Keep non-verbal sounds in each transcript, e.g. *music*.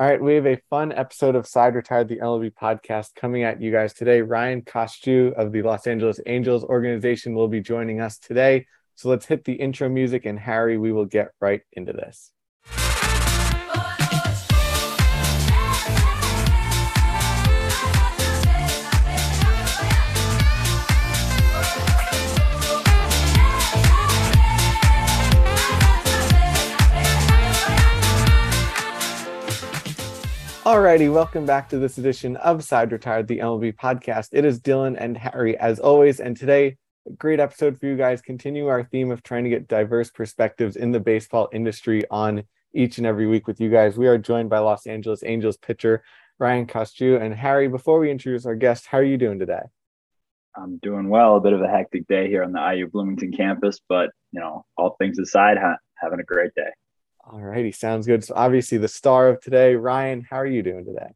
All right, we have a fun episode of Side Retired, the MLB podcast coming at you guys today. Ryan Costeiu of the Los Angeles Angels organization will be joining us today. So let's hit the intro music, and Harry, we will get right into this. Alrighty, welcome back to this edition of Side Retired, the MLB podcast. It is Dylan and Harry as always, and today, a great episode for you guys. Continue our theme of trying to get diverse perspectives in the baseball industry on each and every week with you guys. We are joined by Los Angeles Angels pitcher Ryan Costeiu and Harry. Before we introduce our guest, how are you doing today? I'm doing well. A bit of a hectic day here on the IU Bloomington campus, but you know, all things aside, ha- having a great day. All righty, sounds good. So obviously the star of today, Ryan, how are you doing today?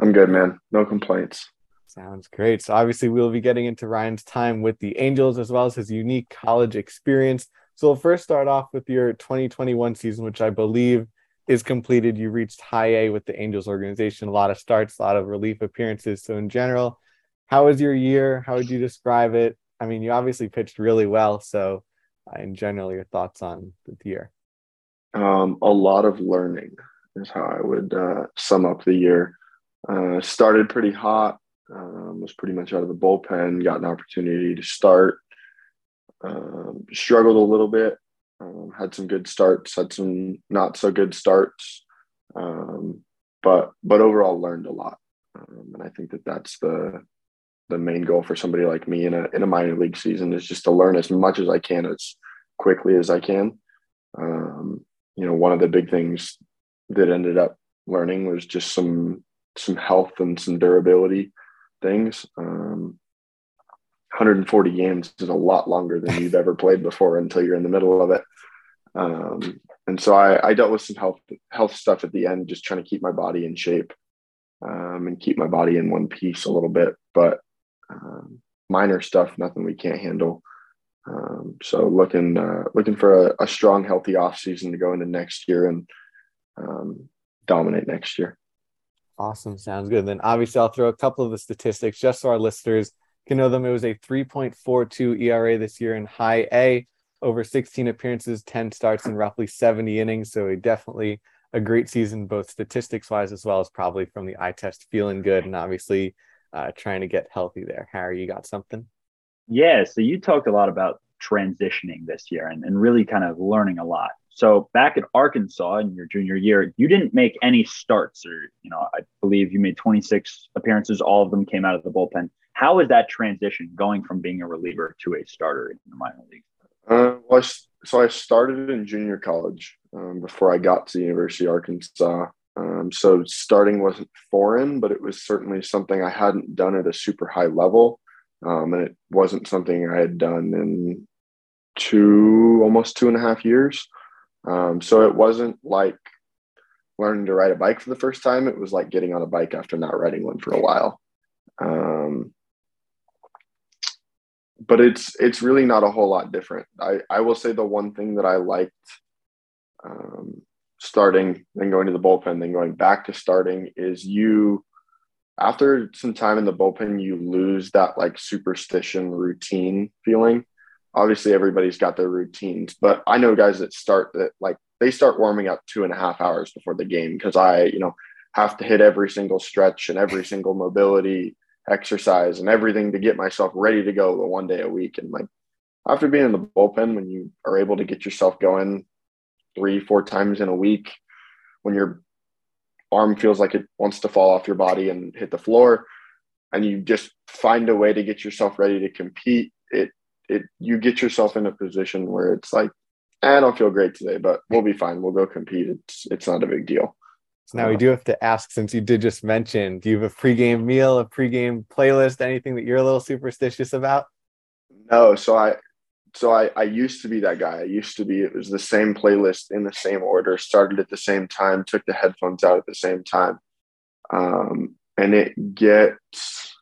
I'm good, man. No complaints. Sounds great. So obviously we'll be getting into Ryan's time with the Angels as well as his unique college experience. So we'll first start off with your 2021 season, which I believe is completed. You reached high A with the Angels organization, a lot of starts, a lot of relief appearances. So in general, how was your year? How would you describe it? I mean, you obviously pitched really well. So uh, in general, your thoughts on the year? Um, a lot of learning is how I would uh, sum up the year. Uh, started pretty hot, um, was pretty much out of the bullpen, got an opportunity to start. Um, struggled a little bit, um, had some good starts, had some not so good starts, um, but but overall learned a lot. Um, and I think that that's the the main goal for somebody like me in a in a minor league season is just to learn as much as I can as quickly as I can. Um, you know, one of the big things that ended up learning was just some some health and some durability things. Um, 140 games is a lot longer than you've ever played before until you're in the middle of it. Um, and so I, I, dealt with some health health stuff at the end, just trying to keep my body in shape um, and keep my body in one piece a little bit. But um, minor stuff, nothing we can't handle. Um, so looking uh, looking for a, a, strong, healthy off season to go into next year and um, dominate next year. Awesome, sounds good. Then obviously I'll throw a couple of the statistics just so our listeners can know them. It was a 3.42 ERA this year in High A, over 16 appearances, 10 starts, and roughly 70 innings. So definitely a great season, both statistics wise as well as probably from the eye test, feeling good and obviously uh, trying to get healthy there. Harry, you got something? Yeah. So you talked a lot about transitioning this year and, and really kind of learning a lot. So back at Arkansas in your junior year, you didn't make any starts, or you know, I believe you made 26 appearances. All of them came out of the bullpen. How was that transition going from being a reliever to a starter in the minor league? Uh, well, so I started in junior college um, before I got to the University of Arkansas. Um, so starting wasn't foreign, but it was certainly something I hadn't done at a super high level. Um, and it wasn't something I had done in two, almost two and a half years. Um, so it wasn't like learning to ride a bike for the first time. It was like getting on a bike after not riding one for a while. Um, but it's it's really not a whole lot different. I, I will say the one thing that I liked um, starting, then going to the bullpen, then going back to starting is you after some time in the bullpen, you lose that like superstition routine feeling. Obviously, everybody's got their routines, but I know guys that start that like they start warming up two and a half hours before the game because I, you know, have to hit every single stretch and every *laughs* single mobility exercise and everything to get myself ready to go the one day a week. And like after being in the bullpen, when you are able to get yourself going three, four times in a week, when you're arm feels like it wants to fall off your body and hit the floor and you just find a way to get yourself ready to compete it it you get yourself in a position where it's like eh, i don't feel great today but we'll be fine. We'll go compete. It's it's not a big deal. So now we do have to ask since you did just mention do you have a pregame meal a pregame playlist anything that you're a little superstitious about? No so i so I, I used to be that guy. I used to be, it was the same playlist in the same order, started at the same time, took the headphones out at the same time. Um, and it gets,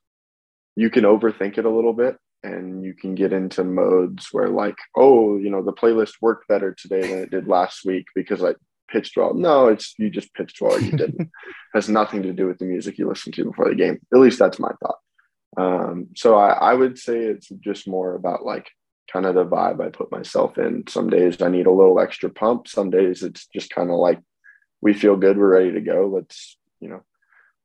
you can overthink it a little bit and you can get into modes where like, oh, you know, the playlist worked better today than it did last week because I, pitched well. No, it's you just pitched well you didn't. *laughs* has nothing to do with the music you listened to before the game. At least that's my thought. Um, so I, I would say it's just more about like kind of the vibe I put myself in. Some days I need a little extra pump. Some days it's just kind of like we feel good, we're ready to go. Let's, you know,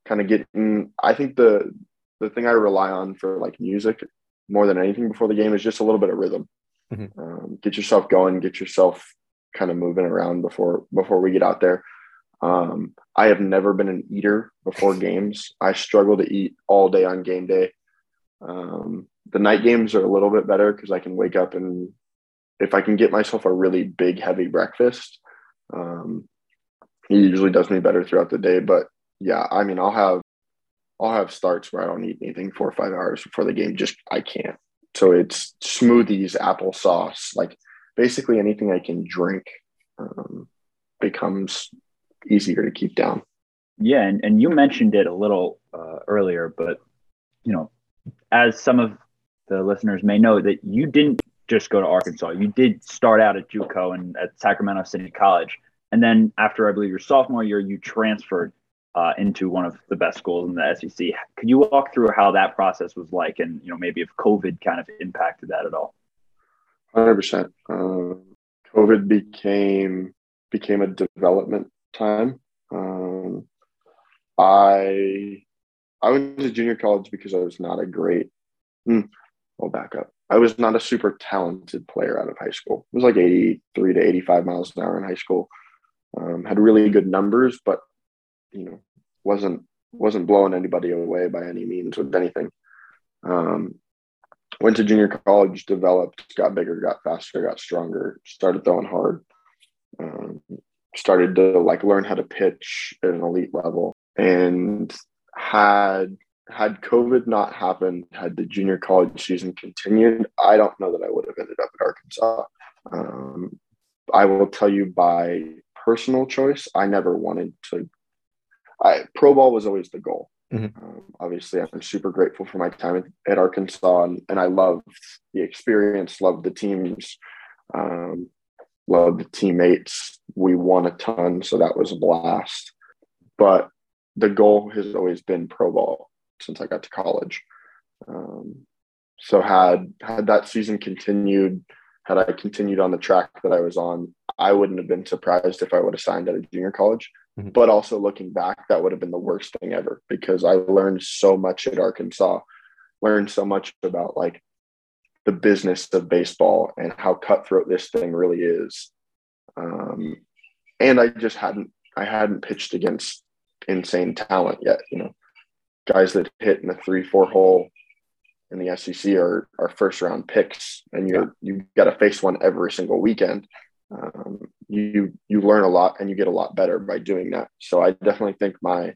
kind of get in. I think the the thing I rely on for like music more than anything before the game is just a little bit of rhythm. Mm-hmm. Um, get yourself going, get yourself kind of moving around before before we get out there. Um, I have never been an eater before *laughs* games. I struggle to eat all day on game day. Um, the night games are a little bit better because I can wake up and if I can get myself a really big, heavy breakfast, um, it usually does me better throughout the day. But yeah, I mean, I'll have I'll have starts where I don't eat anything four or five hours before the game. Just I can't. So it's smoothies, applesauce, like basically anything I can drink um, becomes easier to keep down. Yeah, and, and you mentioned it a little uh, earlier, but you know, as some of the listeners may know, that you didn't just go to Arkansas. You did start out at JUCO and at Sacramento City College, and then after I believe your sophomore year, you transferred uh, into one of the best schools in the SEC. Could you walk through how that process was like, and you know maybe if COVID kind of impacted that at all? Hundred percent. Um, COVID became became a development time. Um, I I went to junior college because I was not a great. Hmm, Back up. I was not a super talented player out of high school. It was like 83 to 85 miles an hour in high school. Um, had really good numbers, but you know, wasn't wasn't blowing anybody away by any means with anything. Um, went to junior college, developed, got bigger, got faster, got stronger, started throwing hard. Um, started to like learn how to pitch at an elite level and had had covid not happened had the junior college season continued i don't know that i would have ended up at arkansas um, i will tell you by personal choice i never wanted to I, pro ball was always the goal mm-hmm. um, obviously i'm super grateful for my time at, at arkansas and, and i loved the experience loved the teams um, loved the teammates. We won a ton, so that was a blast. But the goal has always been pro ball since I got to college. Um, so had had that season continued, had I continued on the track that I was on, I wouldn't have been surprised if I would have signed at a junior college. Mm-hmm. But also looking back, that would have been the worst thing ever because I learned so much at Arkansas, learned so much about like the business of baseball and how cutthroat this thing really is. Um, and I just hadn't I hadn't pitched against insane talent yet. You know, guys that hit in the three four hole in the SEC are are first round picks, and you you got to face one every single weekend. Um, you you learn a lot and you get a lot better by doing that. So I definitely think my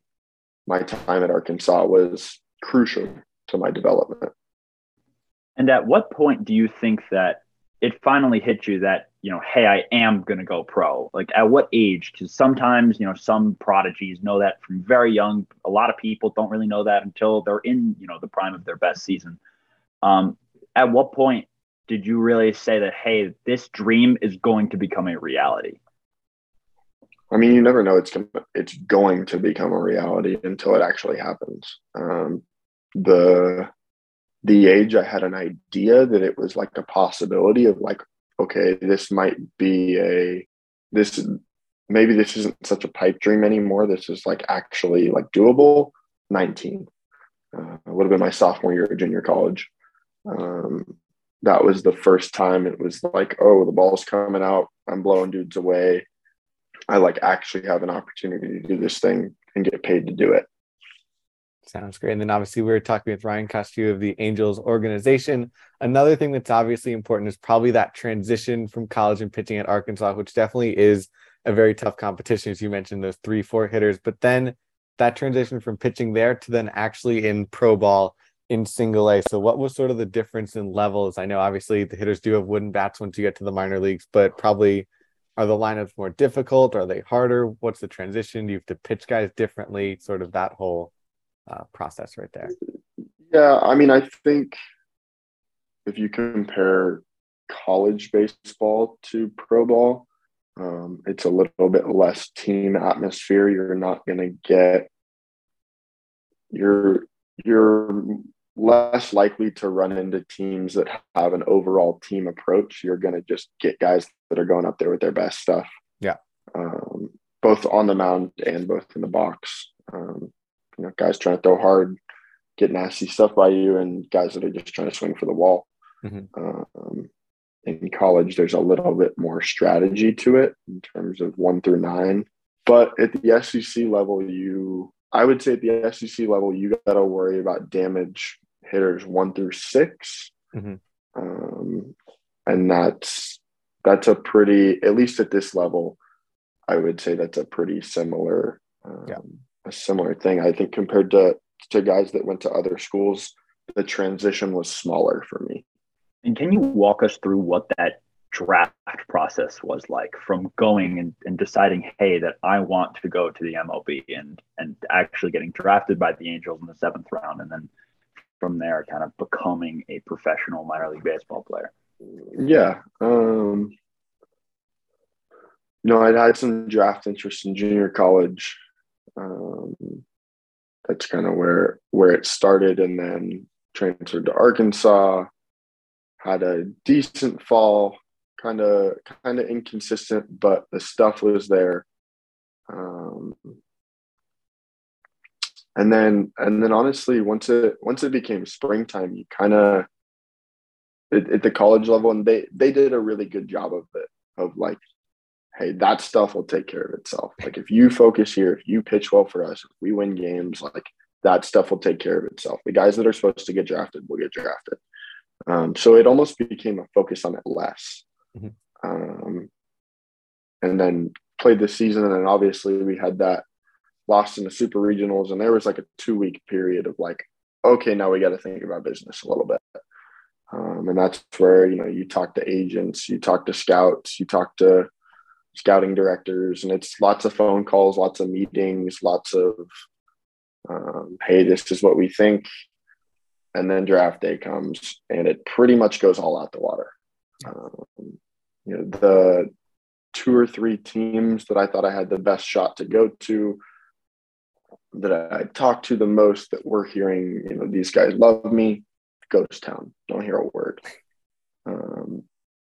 my time at Arkansas was crucial to my development. And at what point do you think that it finally hit you that, you know, hey, I am going to go pro? Like at what age? Because sometimes, you know, some prodigies know that from very young. A lot of people don't really know that until they're in, you know, the prime of their best season. Um, at what point did you really say that, hey, this dream is going to become a reality? I mean, you never know it's it's going to become a reality until it actually happens. Um, the the age I had an idea that it was like a possibility of like, okay, this might be a this maybe this isn't such a pipe dream anymore. This is like actually like doable. 19 uh, would have been my sophomore year at junior college. Um, that was the first time it was like, oh, the ball's coming out. I'm blowing dudes away. I like actually have an opportunity to do this thing and get paid to do it. Sounds great. And then obviously we were talking with Ryan Costeiu of the Angels organization. Another thing that's obviously important is probably that transition from college and pitching at Arkansas, which definitely is a very tough competition, as you mentioned, those three, four hitters. But then that transition from pitching there to then actually in pro ball in single A. So what was sort of the difference in levels? I know obviously the hitters do have wooden bats once you get to the minor leagues, but probably are the lineups more difficult? Are they harder? What's the transition? Do you have to pitch guys differently? Sort of that whole uh, process right there. Yeah, I mean, I think if you compare college baseball to pro ball, Um, it's a little bit less team atmosphere. You're not going to get you're you're less likely to run into teams that have an overall team approach. You're going to just get guys that are going up there with their best stuff. Yeah. Um, both on the mound and both in the box. Um, you know, guys trying to throw hard, get nasty stuff by you, and guys that are just trying to swing for the wall. Mm-hmm. Um, in college, there's a little bit more strategy to it in terms of one through nine. But at the SEC level, you, I would say at the SEC level, you got to worry about damage hitters one through 6 mm-hmm. um, and that's that's a pretty, at least at this level, I would say that's a pretty similar, um, yeah. A similar thing. I think compared to to guys that went to other schools, the transition was smaller for me. And can you walk us through what that draft process was like from going and, and deciding, hey, that I want to go to the MLB and and actually getting drafted by the Angels in the seventh round and then from there kind of becoming a professional minor league baseball player? Yeah. Um, you know, I'd had some draft interest in junior college. Um, that's kind of where where it started, and then transferred to Arkansas. Had a decent fall, kind of kind of inconsistent, but the stuff was there. Um, and then and then honestly, once it once it became springtime, you kind of at, the college level, and they they did a really good job of it of like hey, that stuff will take care of itself. Like if you focus here, if you pitch well for us, if we win games, like that stuff will take care of itself. The guys that are supposed to get drafted will get drafted. Um, so it almost became a focus on it less. Mm-hmm. Um, and then played the season, and obviously we had that lost in the super regionals, and there was like a two week period of like, okay, now we got to think about business a little bit. Um, and that's where you know you talk to agents, you talk to scouts, you talk to scouting directors, and it's lots of phone calls, lots of meetings, lots of um, hey, this is what we think. And then draft day comes and it pretty much goes all out the water. Um, you know, the two or three teams that I thought I had the best shot to go to, that I talked to the most, that we're hearing, you know, these guys love me, ghost town, don't hear a word. Um,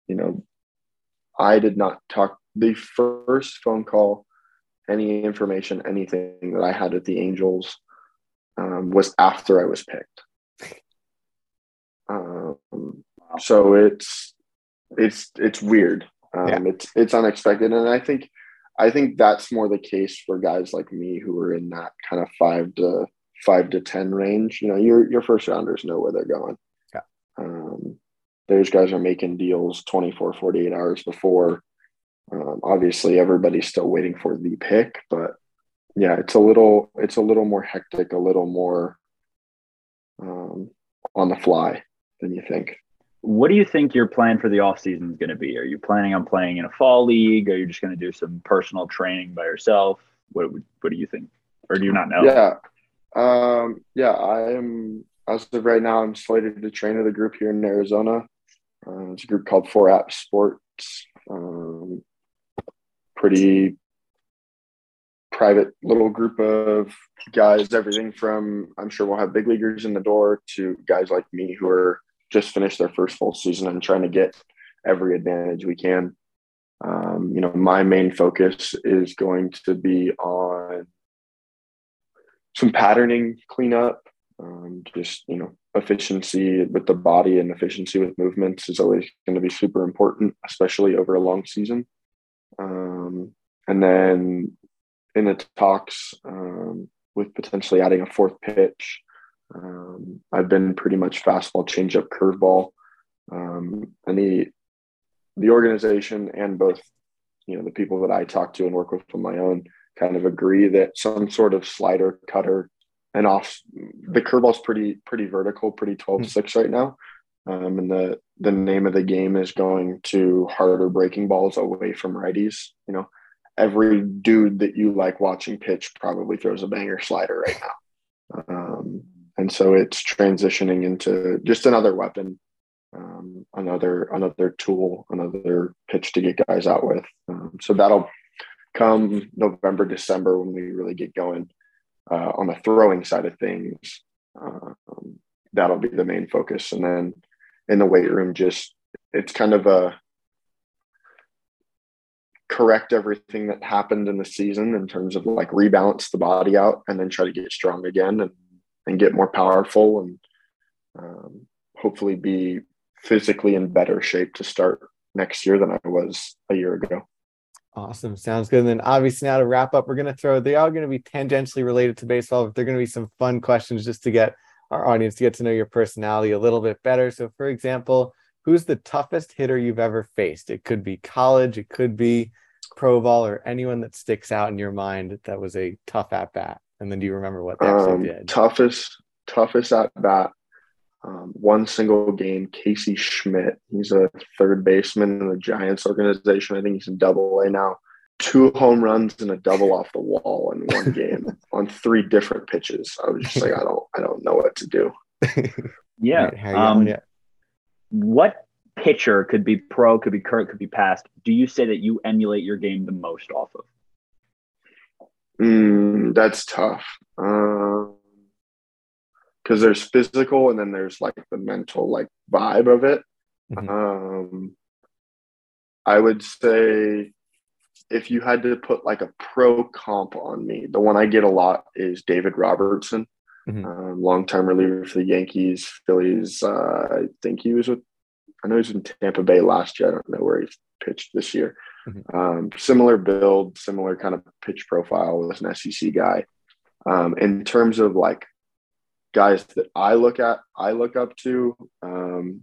you know, I did not talk the first phone call, any information, anything that I had at the Angels um, was after I was picked. Um, so it's it's it's weird. Um, yeah. It's it's unexpected, and I think I think that's more the case for guys like me who are in that kind of five to five to ten range. You know, your your first rounders know where they're going. Yeah. Um, those guys are making deals 24, 48 hours before. Um, obviously, everybody's still waiting for the pick, but yeah, it's a little it's a little more hectic, a little more um, on the fly than you think. What do you think your plan for the off season is going to be? Are you planning on playing in a fall league? Are you just going to do some personal training by yourself? What what do you think, or do you not know? Yeah, um, yeah, I am. As of right now, I'm slated to train with a group here in Arizona. Uh, it's a group called Four App Sports. Um, pretty private little group of guys, everything from I'm sure we'll have big leaguers in the door to guys like me who are just finished their first full season and trying to get every advantage we can. Um, you know, my main focus is going to be on some patterning cleanup, um, just you know, efficiency with the body and efficiency with movements is always going to be super important, especially over a long season. Um, and then in the talks um, with potentially adding a fourth pitch. Um, I've been pretty much fastball, changeup, curveball, um, and the the organization and both you know the people that I talk to and work with on my own kind of agree that some sort of slider, cutter, and off the curveball's pretty pretty vertical, pretty 12-6 right now. Um, and the the name of the game is going to harder breaking balls away from righties. You know, every dude that you like watching pitch probably throws a banger slider right now. Um, and so it's transitioning into just another weapon um, another another tool, another pitch to get guys out with. Um, so that'll come November, December when we really get going uh, on the throwing side of things. Um, that'll be the main focus, and then in the weight room, just it's kind of a correct everything that happened in the season in terms of like rebalance the body out and then try to get strong again and, and get more powerful and um, hopefully be physically in better shape to start next year than I was a year ago. Awesome. Sounds good. And then obviously now to wrap up, we're going to throw, they are going to be tangentially related to baseball, but they're going to be some fun questions just to get our audience to get to know your personality a little bit better. So for example, who's the toughest hitter you've ever faced? It could be college, it could be pro ball or anyone that sticks out in your mind that was a tough at bat. And then do you remember what they actually um, did? Toughest, toughest at bat um, one single game, Casey Schmitt. He's a third baseman in the Giants organization. I think he's in double A now. Two home runs and a double off the wall in one *laughs* game on three different pitches. I was just like, I don't, I don't know what to do. *laughs* yeah. Right, um, what pitcher could be pro, could be current, could be past? Do you say that you emulate your game the most off of? Mm, that's tough. Um, because there's physical and then there's like the mental like vibe of it. Mm-hmm. Um, I would say if you had to put like a pro comp on me, the one I get a lot is David Robertson, mm-hmm. um, long-time reliever for the Yankees, Phillies. Uh, I think he was with, I know he's in Tampa Bay last year. I don't know where he's pitched this year. Mm-hmm. Um, similar build, similar kind of pitch profile. Was an SEC guy. Um, in terms of like guys that I look at, I look up to. Um,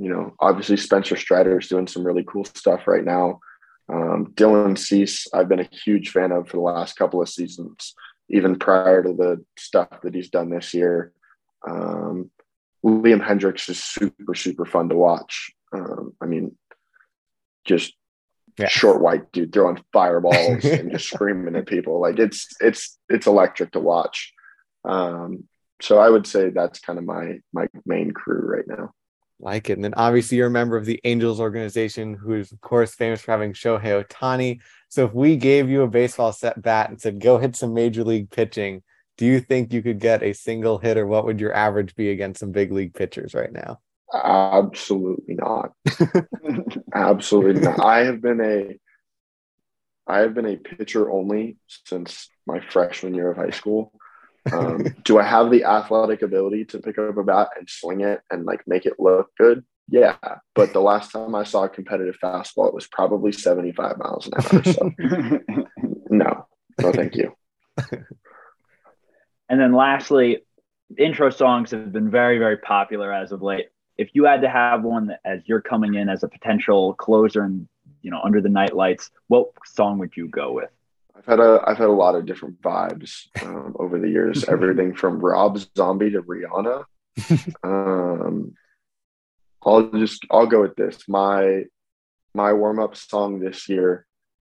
you know, obviously Spencer Strider is doing some really cool stuff right now. Um, Dylan Cease, I've been a huge fan of for the last couple of seasons, even prior to the stuff that he's done this year. Um, Liam Hendriks is super, super fun to watch. Um, I mean, just yeah. short white dude throwing fireballs *laughs* and just screaming at people. Like it's it's it's electric to watch. Um, so I would say that's kind of my my main crew right now. Like it. And then obviously you're a member of the Angels organization, who is of course famous for having Shohei Ohtani. So if we gave you a baseball set bat and said, go hit some major league pitching, do you think you could get a single hit or what would your average be against some big league pitchers right now? Absolutely not. *laughs* Absolutely not. I have been a I have been a pitcher only since my freshman year of high school. Um, do I have the athletic ability to pick up a bat and swing it and like make it look good? Yeah, but the last time I saw a competitive fastball, it was probably 75 miles an hour. So *laughs* no, no, thank you. *laughs* And then lastly, intro songs have been very, very popular as of late. If you had to have one as you're coming in as a potential closer and you know under the night lights, what song would you go with? I've had a I've had a lot of different vibes um, over the years. *laughs* Everything from Rob Zombie to Rihanna. Um, I'll just I'll go with this. My my warm up song this year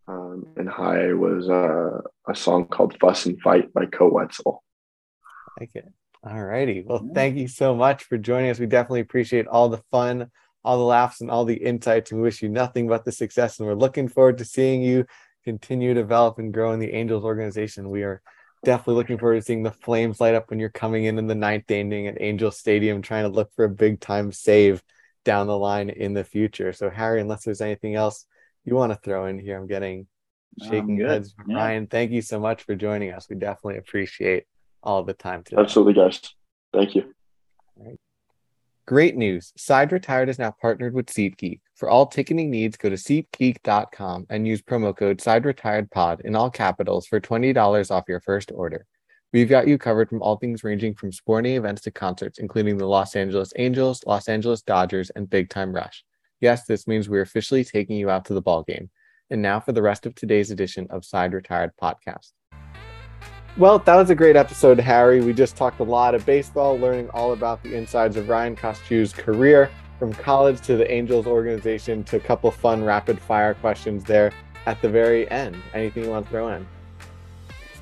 um, in high was uh, a song called "Fuss and Fight" by Koe Wetzel. Like it. All righty. Well, thank you so much for joining us. We definitely appreciate all the fun, all the laughs, and all the insights. We wish you nothing but the success, and we're looking forward to seeing you continue to develop and grow in the Angels organization. We are definitely looking forward to seeing the flames light up when you're coming in in the ninth inning at Angel Stadium, trying to look for a big time save down the line in the future. So, Harry, unless there's anything else you want to throw in here, I'm getting shaking heads. Yeah. Ryan, thank you so much for joining us. We definitely appreciate all the time today. Absolutely, guys. Thank you. Great news. Side Retired is now partnered with SeatGeek. For all ticketing needs, go to SeatGeek.com and use promo code SideRetiredPod in all capitals for $20 off your first order. We've got you covered from all things ranging from sporting events to concerts, including the Los Angeles Angels, Los Angeles Dodgers, and Big Time Rush. Yes, this means we're officially taking you out to the ball game. And now for the rest of today's edition of Side Retired Podcast. Well, that was a great episode, Harry. We just talked a lot of baseball, learning all about the insides of Ryan Costeiu's career from college to the Angels organization to a couple fun rapid fire questions there at the very end. Anything you want to throw in?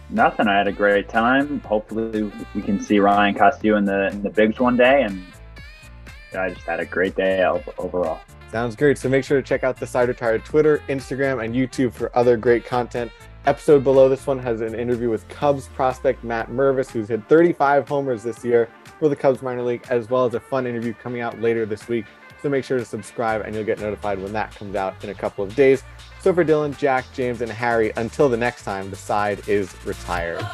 Nothing. I had a great time. Hopefully, we can see Ryan Costeiu in the in the bigs one day, and I just had a great day overall. Sounds great. So make sure to check out the Side Retired Twitter, Instagram, and YouTube for other great content. Episode below this one has an interview with Cubs prospect Matt Mervis, who's hit 35 homers this year for the Cubs minor league, as well as a fun interview coming out later this week. So make sure to subscribe and you'll get notified when that comes out in a couple of days. So for Dylan, Jack, James, and Harry, until the next time, the side is retired.